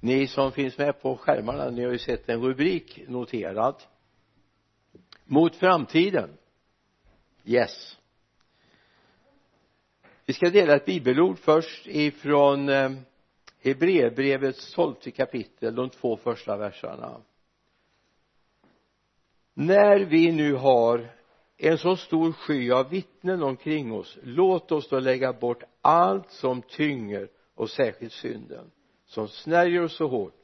ni som finns med på skärmarna ni har ju sett en rubrik noterad. Mot framtiden. Yes. Vi ska dela ett bibelord först ifrån eh, Hebreerbrevets tolfte kapitel de två första verserna. När vi nu har en så stor sky av vittnen omkring oss låt oss då lägga bort allt som tynger och särskilt synden som snärjer oss så hårt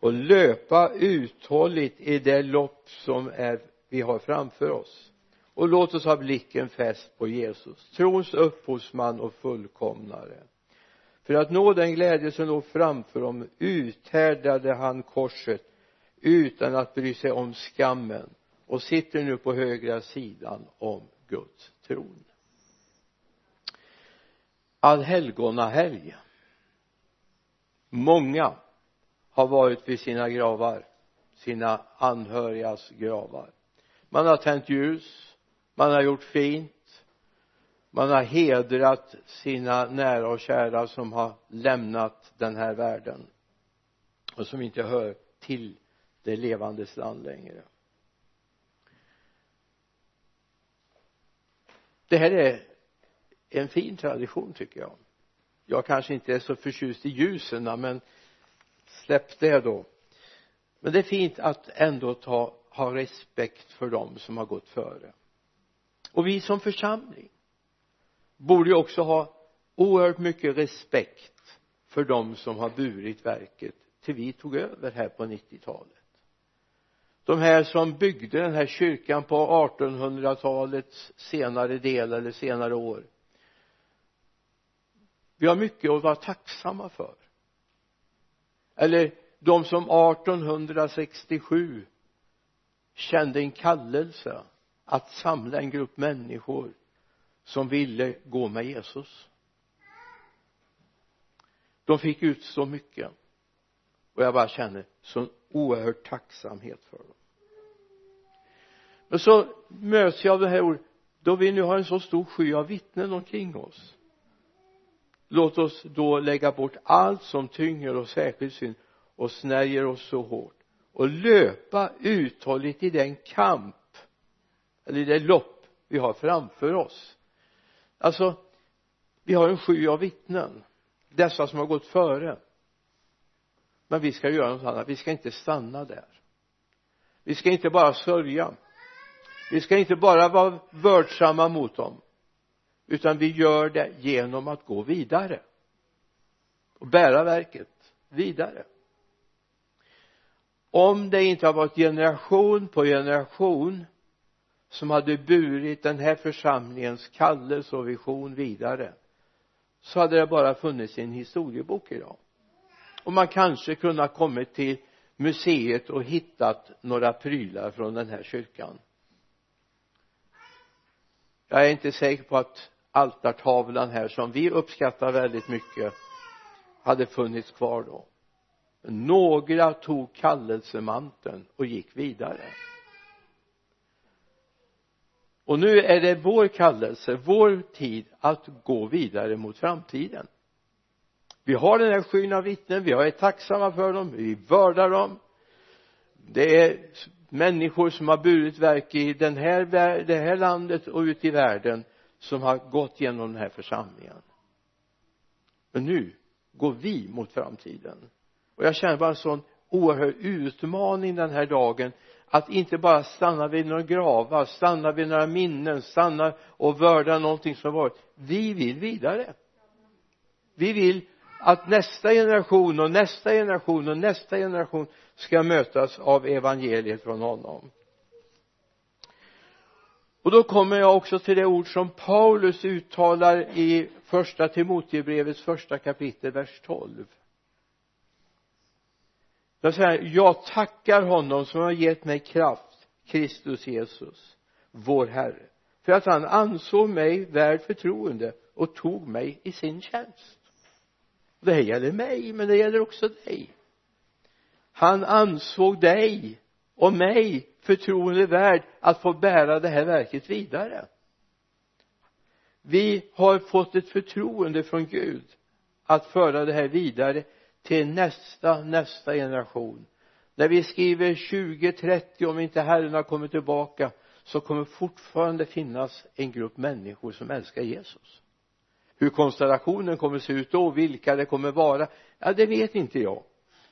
och löpa uthålligt i det lopp som är, vi har framför oss. Och låt oss ha blicken fäst på Jesus trons upphovsman och fullkomnare. För att nå den glädje som låg framför dem uthärdade han korset utan att bry sig om skammen och sitter nu på högra sidan om Guds tron. Allhelgonahelg många har varit vid sina gravar sina anhörigas gravar. Man har tänt ljus man har gjort fint man har hedrat sina nära och kära som har lämnat den här världen och som inte hör till det levandes land längre. Det här är en fin tradition tycker jag jag kanske inte är så förtjust i ljusen men släpp det då. Men det är fint att ändå ta, ha respekt för dem som har gått före. Och vi som församling borde ju också ha oerhört mycket respekt för dem som har burit verket till vi tog över här på 90-talet de här som byggde den här kyrkan på 1800-talets senare del eller senare år vi har mycket att vara tacksamma för. Eller de som 1867 kände en kallelse att samla en grupp människor som ville gå med Jesus. De fick ut så mycket. Och jag bara känner sån oerhörd tacksamhet för dem. Men så möts jag av det här ordet. Då vi nu har en så stor sky av vittnen omkring oss låt oss då lägga bort allt som tynger och särskilt synd och snärjer oss så hårt och löpa uthålligt i den kamp eller i det lopp vi har framför oss. Alltså vi har en sky av vittnen dessa som har gått före. Men vi ska göra något annat. Vi ska inte stanna där. Vi ska inte bara sörja. Vi ska inte bara vara vördsamma mot dem utan vi gör det genom att gå vidare. Och bära verket vidare. Om det inte har varit generation på generation som hade burit den här församlingens kallelse och vision vidare så hade det bara funnits i en historiebok idag. Och man kanske kunde ha kommit till museet och hittat några prylar från den här kyrkan. Jag är inte säker på att altartavlan här som vi uppskattar väldigt mycket hade funnits kvar då. Några tog kallelsemanteln och gick vidare. Och nu är det vår kallelse, vår tid att gå vidare mot framtiden. Vi har den här skyn av vittnen, vi är tacksamma för dem, vi vördar dem. Det är människor som har burit verk i den här, det här landet och ute i världen som har gått genom den här församlingen. Men nu går vi mot framtiden. Och jag känner bara en sån oerhörd utmaning den här dagen att inte bara stanna vid några gravar, stanna vid några minnen, stanna och vörda någonting som varit. Vi vill vidare. Vi vill att nästa generation och nästa generation och nästa generation ska mötas av evangeliet från honom och då kommer jag också till det ord som Paulus uttalar i första Timotebrevets första kapitel vers 12 där säger jag tackar honom som har gett mig kraft Kristus Jesus vår Herre för att han ansåg mig värd förtroende och tog mig i sin tjänst. Det här gäller mig men det gäller också dig. Han ansåg dig och mig förtroende värd att få bära det här verket vidare. Vi har fått ett förtroende från Gud att föra det här vidare till nästa nästa generation. När vi skriver 2030 om inte Herren har kommit tillbaka så kommer fortfarande finnas en grupp människor som älskar Jesus. Hur konstellationen kommer se ut då vilka det kommer vara ja det vet inte jag.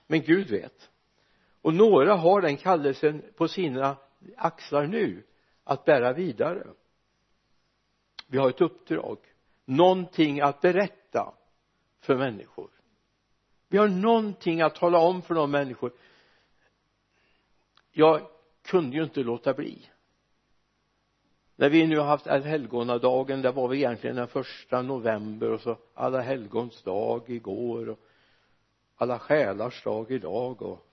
Men Gud vet och några har den kallelsen på sina axlar nu att bära vidare. Vi har ett uppdrag någonting att berätta för människor. Vi har någonting att tala om för de människor. Jag kunde ju inte låta bli. När vi nu har haft allhelgonadagen det var vi egentligen den första november och så alla helgons dag igår och alla själars dag idag och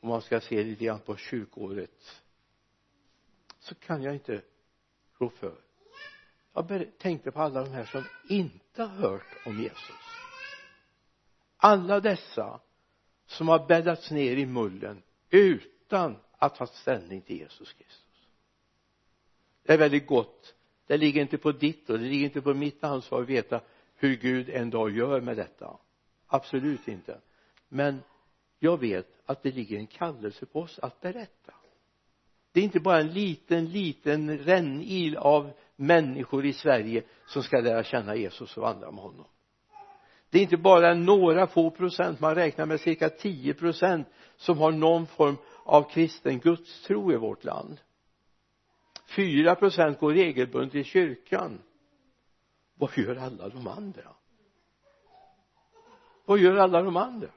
om man ska se lite grann på kyrkåret så kan jag inte rå för. Jag tänkte på alla de här som inte har hört om Jesus. Alla dessa som har bäddats ner i mullen utan att ha ställning till Jesus Kristus. Det är väldigt gott. Det ligger inte på ditt och det ligger inte på mitt ansvar att veta hur Gud en dag gör med detta. Absolut inte. Men jag vet att det ligger en kallelse på oss att berätta. Det är inte bara en liten liten rännil av människor i Sverige som ska lära känna Jesus och vandra med honom. Det är inte bara några få procent man räknar med cirka 10 procent som har någon form av kristen gudstro i vårt land. 4 procent går regelbundet i kyrkan. Vad gör alla de andra? Vad gör alla de andra?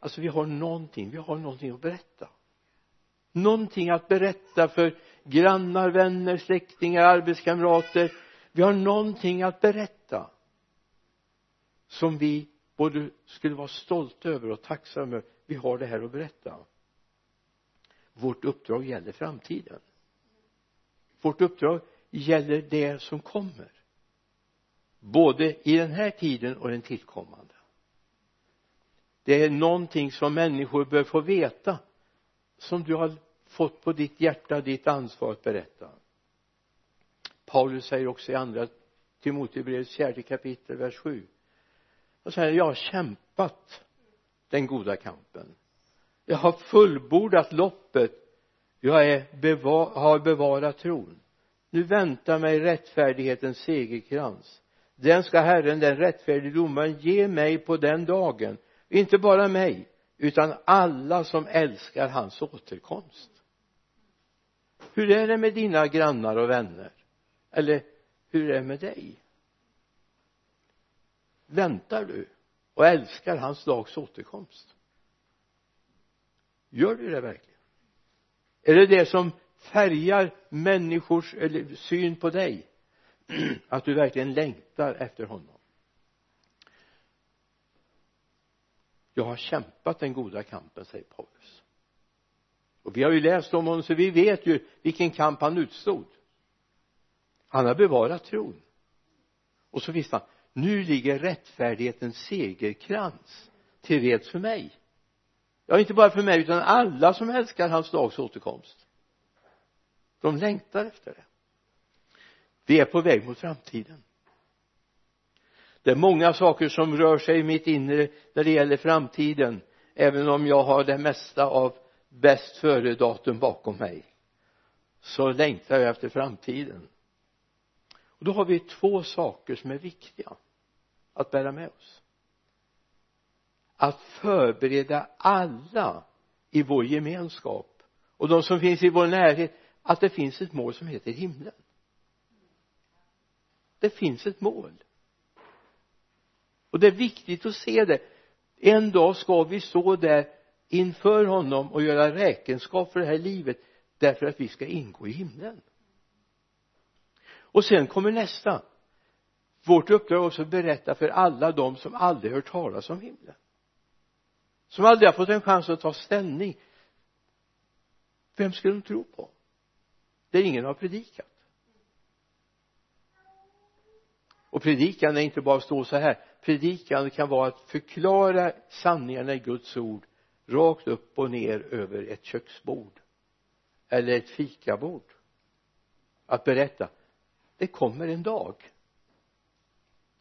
Alltså vi har någonting vi har någonting att berätta. Någonting att berätta för grannar, vänner, släktingar, arbetskamrater. Vi har någonting att berätta som vi både skulle vara stolta över och tacksamma över. Vi har det här att berätta. Vårt uppdrag gäller framtiden. Vårt uppdrag gäller det som kommer både i den här tiden och den tillkommande det är någonting som människor bör få veta som du har fått på ditt hjärta, ditt ansvar att berätta. Paulus säger också i andra Timotebrevets fjärde kapitel, vers 7 och säger jag har kämpat den goda kampen. Jag har fullbordat loppet. Jag är beva har bevarat tron. Nu väntar mig rättfärdighetens segerkrans. Den ska Herren den rättfärdige domaren ge mig på den dagen inte bara mig utan alla som älskar hans återkomst. Hur är det med dina grannar och vänner? Eller hur är det med dig? Väntar du och älskar hans dags återkomst? Gör du det verkligen? Är det det som färgar människors syn på dig? Att du verkligen längtar efter honom? Jag har kämpat den goda kampen säger Paulus. Och vi har ju läst om honom så vi vet ju vilken kamp han utstod. Han har bevarat tron. Och så visste han nu ligger rättfärdighetens segerkrans till reds för mig. Ja inte bara för mig utan alla som älskar hans dags återkomst. De längtar efter det. Vi är på väg mot framtiden det är många saker som rör sig i mitt inre när det gäller framtiden även om jag har det mesta av bäst före datum bakom mig. Så längtar jag efter framtiden. Och då har vi två saker som är viktiga att bära med oss. Att förbereda alla i vår gemenskap och de som finns i vår närhet att det finns ett mål som heter himlen. Det finns ett mål och det är viktigt att se det. En dag ska vi stå där inför honom och göra räkenskap för det här livet därför att vi ska ingå i himlen. Och sen kommer nästa. Vårt uppdrag är också att berätta för alla de som aldrig hört talas om himlen. Som aldrig har fått en chans att ta ställning. Vem ska de tro på? Där ingen har predikat. Och predikan är inte bara att stå så här predikan kan vara att förklara sanningarna i Guds ord rakt upp och ner över ett köksbord eller ett fikabord. Att berätta det kommer en dag.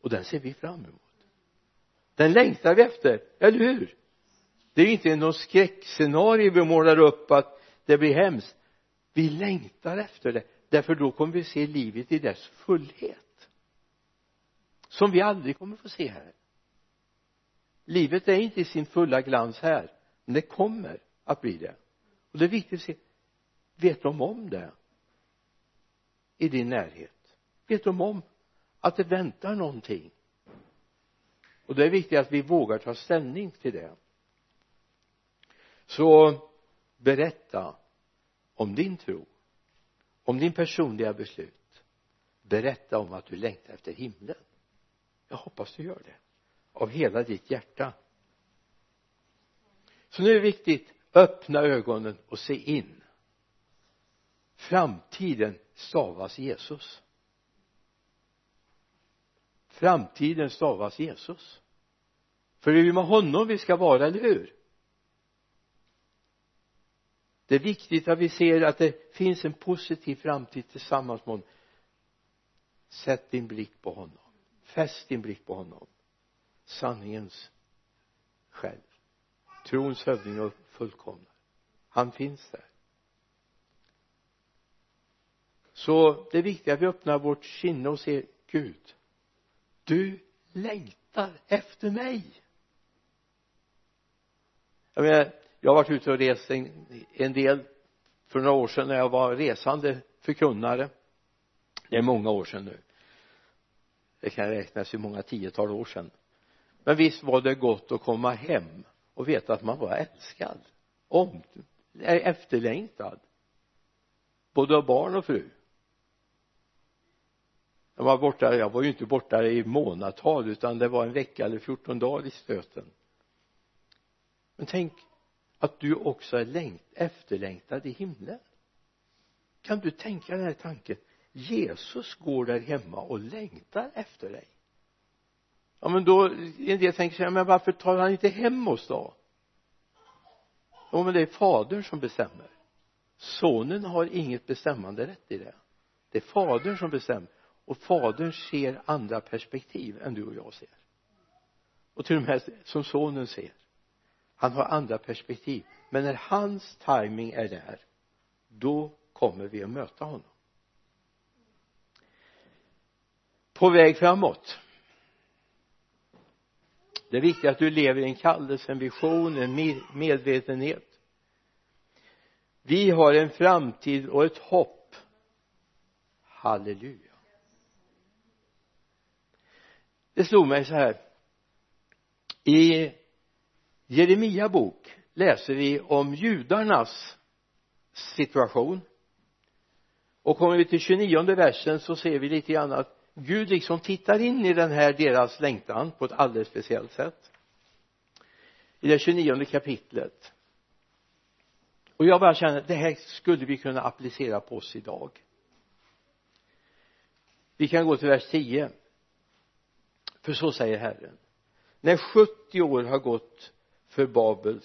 Och den ser vi fram emot. Den längtar vi efter, eller hur? Det är ju inte någon skräckscenario vi målar upp att det blir hemskt. Vi längtar efter det därför då kommer vi se livet i dess fullhet som vi aldrig kommer få se här livet är inte i sin fulla glans här men det kommer att bli det. Och det är viktigt att se vet de om det i din närhet? Vet de om att det väntar någonting? Och det är viktigt att vi vågar ta ställning till det. Så berätta om din tro om din personliga beslut. Berätta om att du längtar efter himlen jag hoppas du gör det. Av hela ditt hjärta. Så nu är det viktigt öppna ögonen och se in. Framtiden stavas Jesus. Framtiden stavas Jesus. För det är ju med honom vi ska vara, eller hur? Det är viktigt att vi ser att det finns en positiv framtid tillsammans med honom. Sätt din blick på honom fäst din blick på honom. Sanningens själv trons hövding och fullkomnare han finns där. Så det är viktigt att vi öppnar vårt sinne och ser Gud. Du längtar efter mig. Jag menar jag har varit ute och rest en, en del för några år sedan när jag var resande förkunnare. Det är många år sedan nu det kan räknas i många tiotal år sedan. Men visst var det gott att komma hem och veta att man var älskad om eh, efterlängtad. Både av barn och fru. Jag var borta, jag var ju inte borta i månadtal utan det var en vecka eller 14 dagar i stöten. Men tänk att du också är längt, efterlängtad i himlen. Kan du tänka den här tanken? Jesus går där hemma och längtar efter dig. Ja men då en del tänker sig men varför tar han inte hem oss då? Jo men det är fadern som bestämmer. Sonen har inget bestämmande rätt i det. Det är fadern som bestämmer. Och fadern ser andra perspektiv än du och jag ser. Och till och med som sonen ser. Han har andra perspektiv. Men när hans timing är där då kommer vi att möta honom. På väg framåt. Det är viktigt att du lever i en kallelse, en vision, en medvetenhet. Vi har en framtid och ett hopp. Halleluja. Det slog mig så här. I Jeremia bok läser vi om judarnas situation. Och kommer vi till 29 versen så ser vi lite grann att Gud liksom tittar in i den här deras längtan på ett alldeles speciellt sätt. I det 29 kapitlet. Och jag bara känner att det här skulle vi kunna applicera på oss idag. Vi kan gå till vers 10 för så säger Herren när 70 år har gått för Babel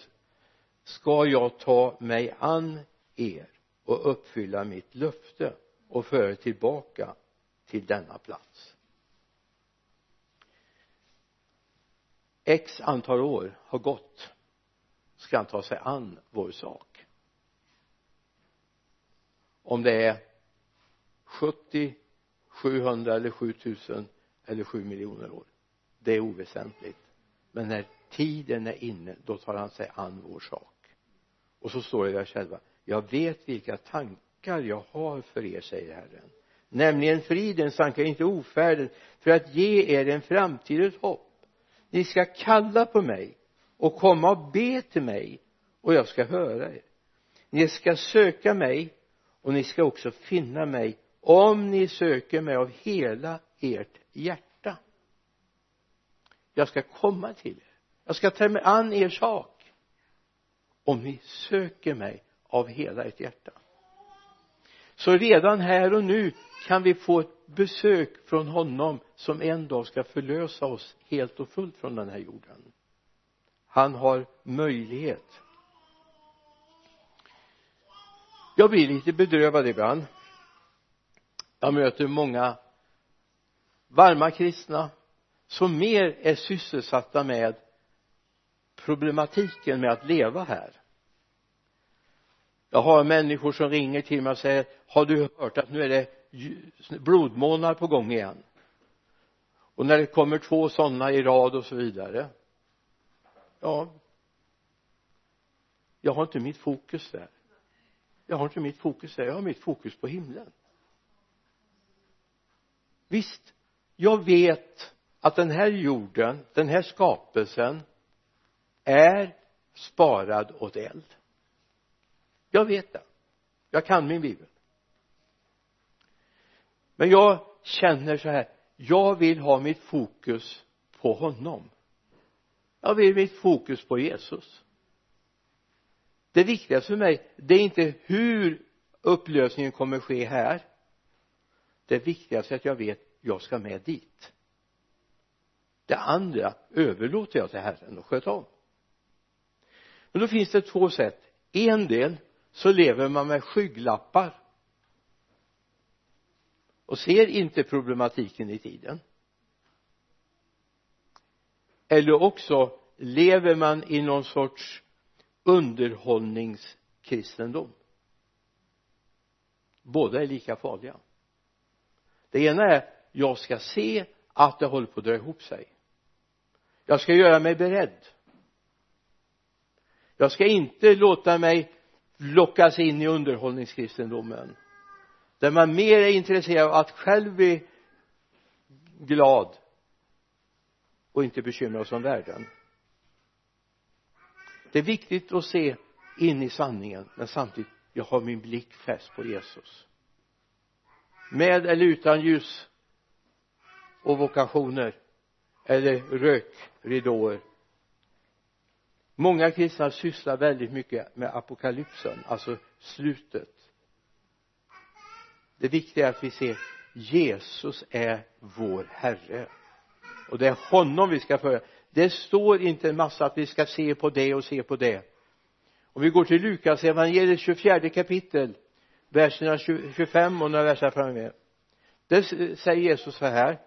ska jag ta mig an er och uppfylla mitt löfte och föra er tillbaka till denna plats. X antal år har gått. Ska han ta sig an vår sak? Om det är 70 700 eller 7000 eller 7 miljoner år. Det är oväsentligt. Men när tiden är inne då tar han sig an vår sak. Och så står det där själva jag vet vilka tankar jag har för er säger Herren nämligen friden tankar inte ofärden för att ge er en framtid ett hopp. Ni ska kalla på mig och komma och be till mig och jag ska höra er. Ni ska söka mig och ni ska också finna mig om ni söker mig av hela ert hjärta. Jag ska komma till er. Jag ska ta mig an er sak om ni söker mig av hela ert hjärta. Så redan här och nu kan vi få ett besök från honom som en dag ska förlösa oss helt och fullt från den här jorden. Han har möjlighet. Jag blir lite bedrövad ibland. Jag möter många varma kristna som mer är sysselsatta med problematiken med att leva här. Jag har människor som ringer till mig och säger har du hört att nu är det blodmånar på gång igen. Och när det kommer två sådana i rad och så vidare ja jag har inte mitt fokus där. Jag har inte mitt fokus där. Jag har mitt fokus på himlen. Visst jag vet att den här jorden den här skapelsen är sparad åt eld. Jag vet det. Jag kan min bibel men jag känner så här jag vill ha mitt fokus på honom. Jag vill mitt fokus på Jesus. Det viktigaste för mig det är inte hur upplösningen kommer ske här. Det viktigaste är att jag vet jag ska med dit. Det andra överlåter jag till Herren att sköta om. Men då finns det två sätt. En del så lever man med skygglappar och ser inte problematiken i tiden? Eller också lever man i någon sorts underhållningskristendom. Båda är lika farliga. Det ena är jag ska se att det håller på att dra ihop sig. Jag ska göra mig beredd. Jag ska inte låta mig lockas in i underhållningskristendomen där man mer är intresserad av att själv bli glad och inte bekymra oss om världen. Det är viktigt att se in i sanningen men samtidigt jag har min blick fäst på Jesus. Med eller utan ljus och vokationer eller rökridåer. Många kristna sysslar väldigt mycket med apokalypsen alltså slutet det viktiga är att vi ser Jesus är vår Herre. Och det är honom vi ska följa. Det står inte en massa att vi ska se på det och se på det. Om vi går till Lukas evangeliet 24 kapitel verserna 25 och några verser framme där säger Jesus så här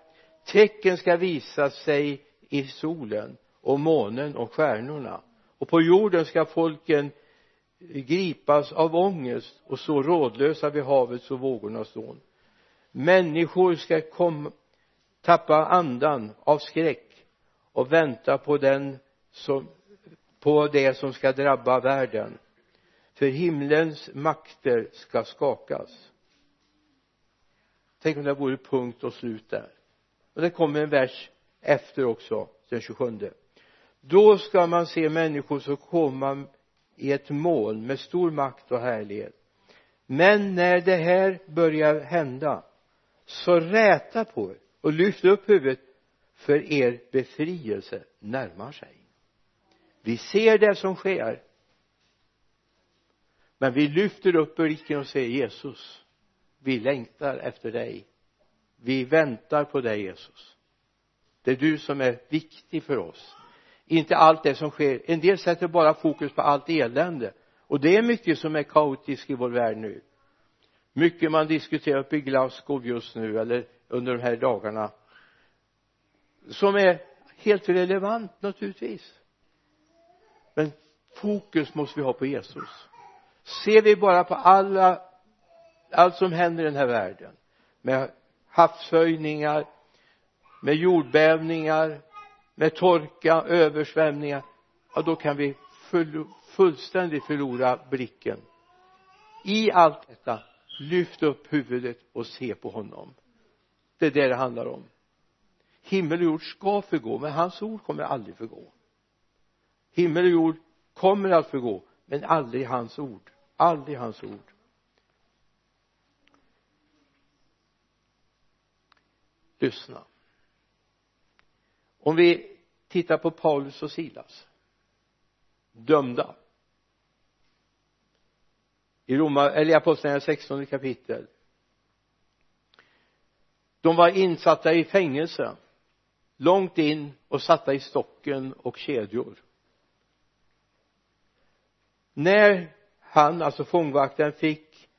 tecken ska visa sig i solen och månen och stjärnorna. Och på jorden ska folken gripas av ångest och stå rådlösa vid havets och vågornas dån. Människor ska komma tappa andan av skräck och vänta på den som på det som ska drabba världen. För himlens makter ska skakas. Tänk om det vore punkt och slut där. Och det kommer en vers efter också den 27 då ska man se människor som komma i ett moln med stor makt och härlighet. Men när det här börjar hända så räta på er och lyft upp huvudet för er befrielse närmar sig. Vi ser det som sker men vi lyfter upp blicken och säger Jesus vi längtar efter dig. Vi väntar på dig Jesus. Det är du som är viktig för oss inte allt det som sker. En del sätter bara fokus på allt elände. Och det är mycket som är kaotiskt i vår värld nu. Mycket man diskuterar uppe i Glasgow just nu eller under de här dagarna som är helt relevant naturligtvis. Men fokus måste vi ha på Jesus. Ser vi bara på alla allt som händer i den här världen med havshöjningar med jordbävningar med torka, översvämningar ja då kan vi full, fullständigt förlora blicken. I allt detta lyft upp huvudet och se på honom. Det är det det handlar om. Himmel och jord ska förgå men hans ord kommer aldrig förgå. Himmel och jord kommer att förgå men aldrig hans ord. Aldrig hans ord. Lyssna om vi tittar på Paulus och Silas. Dömda. I Roma, eller i Apostlagärningarna 16 kapitel. De var insatta i fängelse. Långt in och satta i stocken och kedjor. När han, alltså fångvaktaren, fick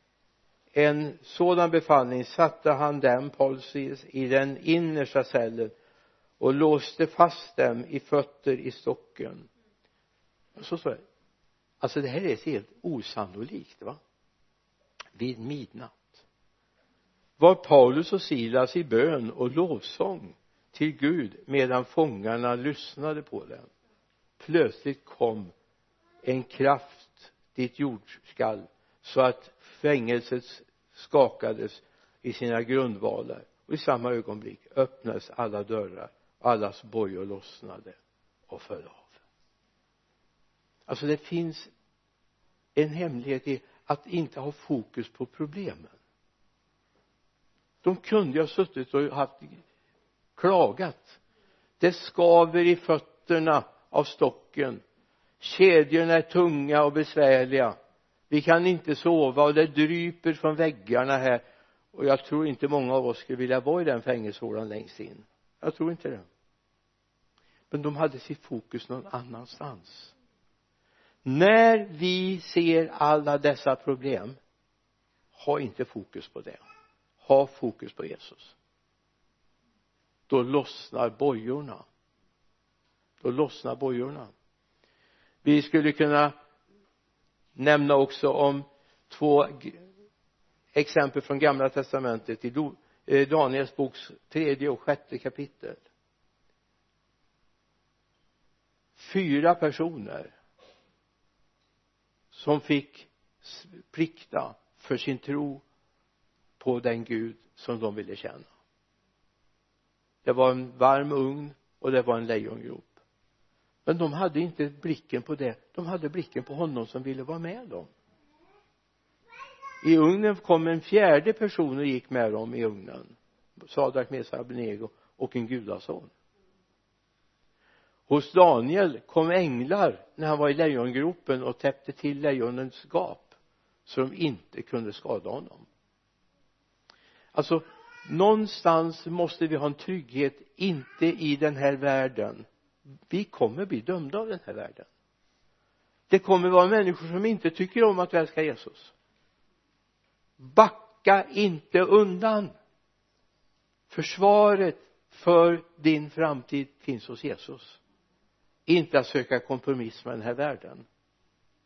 en sådan befallning satte han dem, Paulus, i den innersta cellen och låste fast dem i fötter i stocken. Så står det alltså det här är helt osannolikt va? Vid midnatt. Var Paulus och Silas i bön och lovsång till Gud medan fångarna lyssnade på dem? Plötsligt kom en kraft ditt jordskall så att fängelset skakades i sina grundvalar. Och i samma ögonblick öppnades alla dörrar allas bojor lossnade och föll av. Alltså det finns en hemlighet i att inte ha fokus på problemen. De kunde ju ha suttit och haft klagat. Det skaver i fötterna av stocken. Kedjorna är tunga och besvärliga. Vi kan inte sova och det dryper från väggarna här. Och jag tror inte många av oss skulle vilja vara i den fängelsehålan längst in jag tror inte det. Men de hade sitt fokus någon annanstans. När vi ser alla dessa problem ha inte fokus på det. Ha fokus på Jesus. Då lossnar bojorna. Då lossnar bojorna. Vi skulle kunna nämna också om två exempel från gamla testamentet. I Eh, Daniels boks tredje och sjätte kapitel. Fyra personer som fick plikta för sin tro på den Gud som de ville tjäna. Det var en varm ugn och det var en lejongrop. Men de hade inte blicken på det. De hade blicken på honom som ville vara med dem i ugnen kom en fjärde person och gick med dem i ugnen. Sadrak, Mesa, Abnego och en gudason. Hos Daniel kom änglar när han var i lejongropen och täppte till lejonens gap så de inte kunde skada honom. Alltså någonstans måste vi ha en trygghet inte i den här världen. Vi kommer bli dömda av den här världen. Det kommer vara människor som inte tycker om att vi älskar Jesus backa inte undan. Försvaret för din framtid finns hos Jesus. Inte att söka kompromiss med den här världen.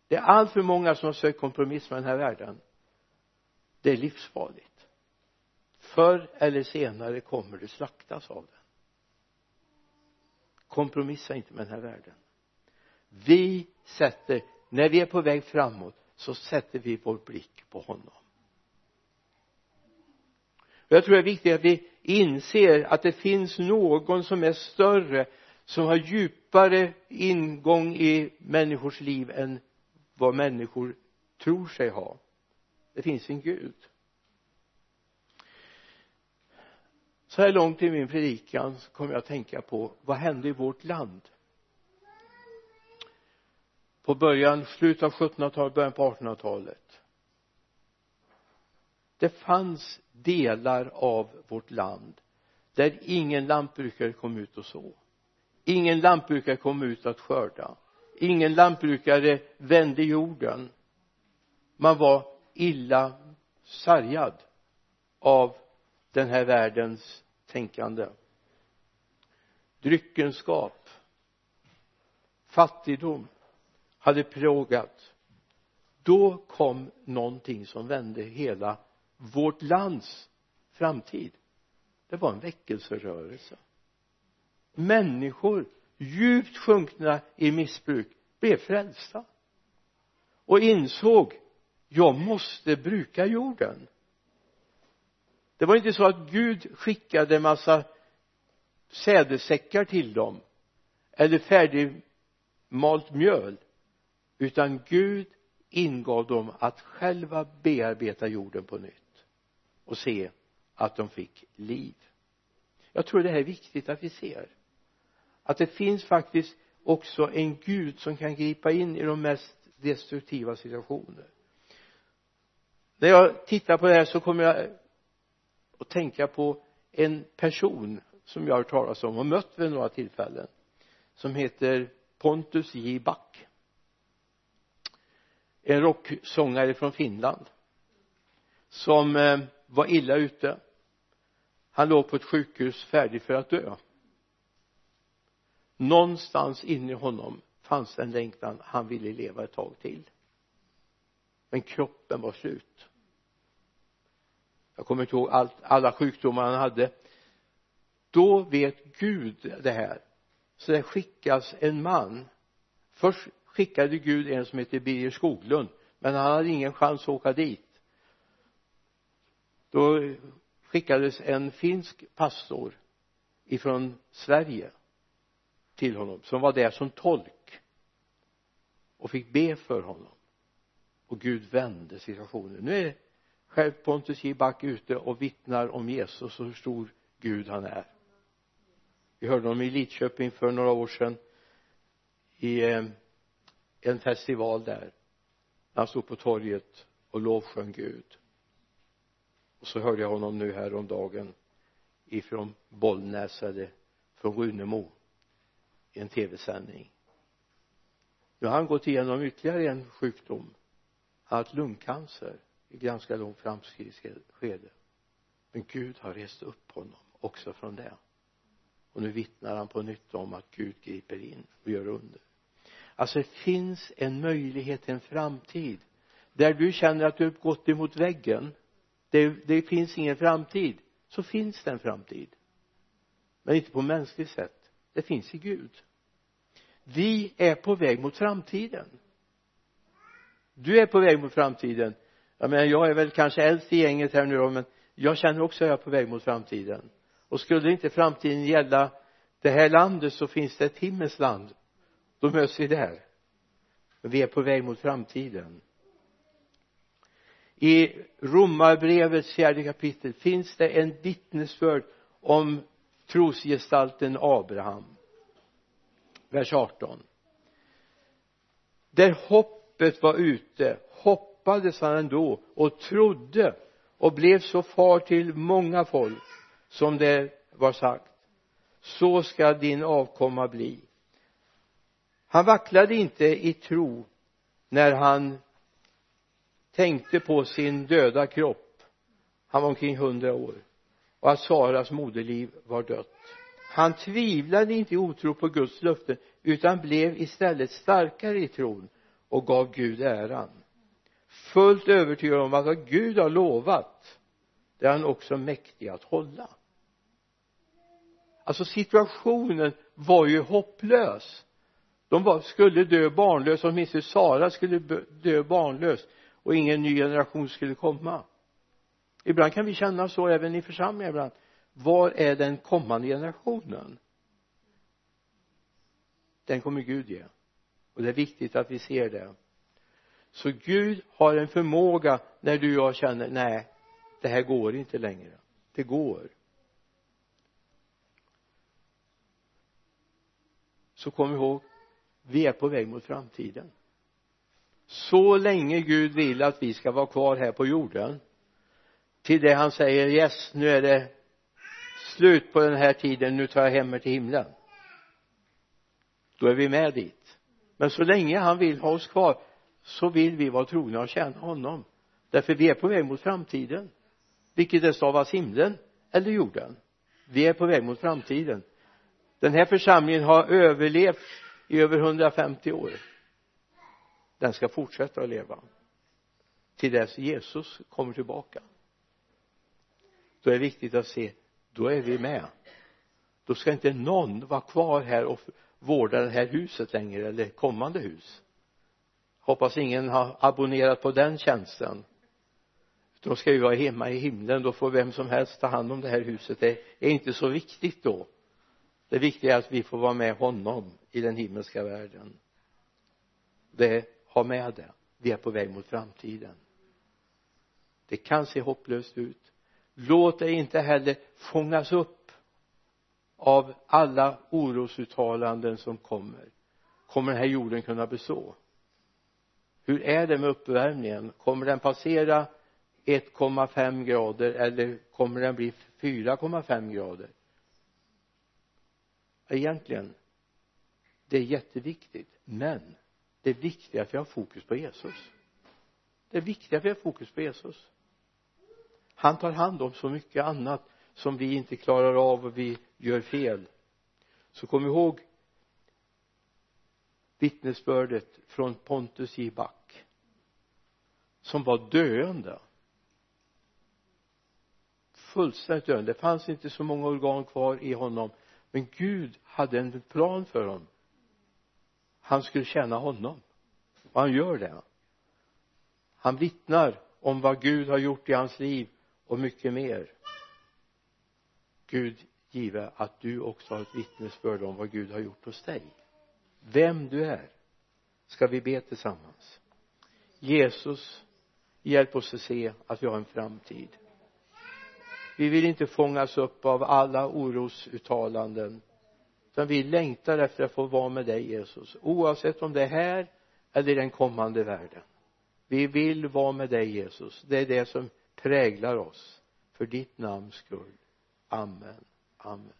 Det är allt för många som har sökt kompromiss med den här världen. Det är livsfarligt. Förr eller senare kommer du slaktas av den. Kompromissa inte med den här världen. Vi sätter när vi är på väg framåt så sätter vi vår blick på honom jag tror det är viktigt att vi inser att det finns någon som är större som har djupare ingång i människors liv än vad människor tror sig ha. Det finns en Gud. Så här långt i min predikan så kommer jag att tänka på vad hände i vårt land. På början, slutet av 1700-talet, början på 1800-talet det fanns delar av vårt land där ingen lantbrukare kom ut och så ingen lantbrukare kom ut att skörda. Ingen lantbrukare vände jorden. Man var illa sargad av den här världens tänkande. Dryckenskap fattigdom hade plågat. Då kom någonting som vände hela vårt lands framtid. Det var en väckelserörelse. Människor djupt sjunkna i missbruk blev frälsta och insåg jag måste bruka jorden. Det var inte så att Gud skickade en massa sädesäckar till dem eller färdigmalt mjöl utan Gud ingav dem att själva bearbeta jorden på nytt och se att de fick liv. Jag tror det här är viktigt att vi ser. Att det finns faktiskt också en Gud som kan gripa in i de mest destruktiva situationer. När jag tittar på det här så kommer jag att tänka på en person som jag har hört talas om och mött vid några tillfällen som heter Pontus J. Back en rocksångare från Finland som eh, var illa ute. Han låg på ett sjukhus färdig för att dö. Någonstans inne i honom fanns det en längtan han ville leva ett tag till. Men kroppen var slut. Jag kommer inte ihåg allt, alla sjukdomar han hade. Då vet Gud det här. Så det skickas en man. Först skickade Gud en som heter Birger Skoglund men han hade ingen chans att åka dit då skickades en finsk pastor ifrån Sverige till honom som var där som tolk och fick be för honom. Och Gud vände situationen. Nu är själv Pontus J. Back ute och vittnar om Jesus och hur stor Gud han är. Vi hörde honom i Lidköping för några år sedan i eh, en festival där. Han stod på torget och lovsjöng Gud och så hörde jag honom nu häromdagen ifrån Bollnäs eller från Runemo i en tv-sändning. Nu har han gått igenom ytterligare en sjukdom. Han har haft lungcancer i ganska långt framskridet skede men Gud har rest upp honom också från det. Och nu vittnar han på nytt om att Gud griper in och gör under. Alltså det finns en möjlighet till en framtid där du känner att du har gått emot väggen det, det finns ingen framtid så finns det en framtid. Men inte på mänskligt sätt. Det finns i Gud. Vi är på väg mot framtiden. Du är på väg mot framtiden. Jag menar jag är väl kanske äldst i gänget här nu då men jag känner också att jag är på väg mot framtiden. Och skulle inte framtiden gälla det här landet så finns det ett himmelskt land då möts vi där. Men vi är på väg mot framtiden i romarbrevets fjärde kapitel finns det en vittnesbörd om trosgestalten Abraham. Vers 18 där hoppet var ute hoppades han ändå och trodde och blev så far till många folk som det var sagt. Så ska din avkomma bli. Han vacklade inte i tro när han tänkte på sin döda kropp. Han var omkring hundra år. Och att Saras moderliv var dött. Han tvivlade inte i otro på Guds löften utan blev istället starkare i tron och gav Gud äran. Fullt övertygad om att vad Gud har lovat det är han också mäktig att hålla. Alltså situationen var ju hopplös. De var, skulle dö barnlös åtminstone Sara skulle dö barnlös och ingen ny generation skulle komma. Ibland kan vi känna så även i församlingar ibland. Var är den kommande generationen? Den kommer Gud ge. Och det är viktigt att vi ser det. Så Gud har en förmåga när du och jag känner nej det här går inte längre. Det går. Så kom ihåg vi är på väg mot framtiden så länge Gud vill att vi ska vara kvar här på jorden till det han säger yes nu är det slut på den här tiden nu tar jag hem er till himlen. Då är vi med dit. Men så länge han vill ha oss kvar så vill vi vara trogna och tjäna honom. Därför vi är på väg mot framtiden vilket är stavas himlen eller jorden. Vi är på väg mot framtiden. Den här församlingen har överlevt i över 150 år den ska fortsätta att leva. Till dess Jesus kommer tillbaka då är det viktigt att se då är vi med. Då ska inte någon vara kvar här och vårda det här huset längre eller kommande hus. Hoppas ingen har abonnerat på den tjänsten. Då ska vi vara hemma i himlen då får vem som helst ta hand om det här huset. Det är inte så viktigt då. Det viktiga är att vi får vara med honom i den himmelska världen. Det ha med det. Vi är på väg mot framtiden. Det kan se hopplöst ut. Låt dig inte heller fångas upp av alla orosuttalanden som kommer. Kommer den här jorden kunna bestå? Hur är det med uppvärmningen? Kommer den passera 1,5 grader eller kommer den bli 4,5 grader? Egentligen det är jätteviktigt. Men det är viktigt att vi har fokus på Jesus. Det är viktigt att vi har fokus på Jesus. Han tar hand om så mycket annat som vi inte klarar av och vi gör fel. Så kom ihåg vittnesbördet från Pontus J. Back som var döende. Fullständigt döende. Det fanns inte så många organ kvar i honom men Gud hade en plan för honom han skulle tjäna honom. Och han gör det. Han vittnar om vad Gud har gjort i hans liv och mycket mer. Gud give att du också har ett vittnesbörd om vad Gud har gjort hos dig. Vem du är ska vi be tillsammans. Jesus hjälp oss att se att vi har en framtid. Vi vill inte fångas upp av alla orosuttalanden utan vi längtar efter att få vara med dig Jesus. Oavsett om det är här eller i den kommande världen. Vi vill vara med dig Jesus. Det är det som präglar oss. För ditt namns skull. Amen. Amen.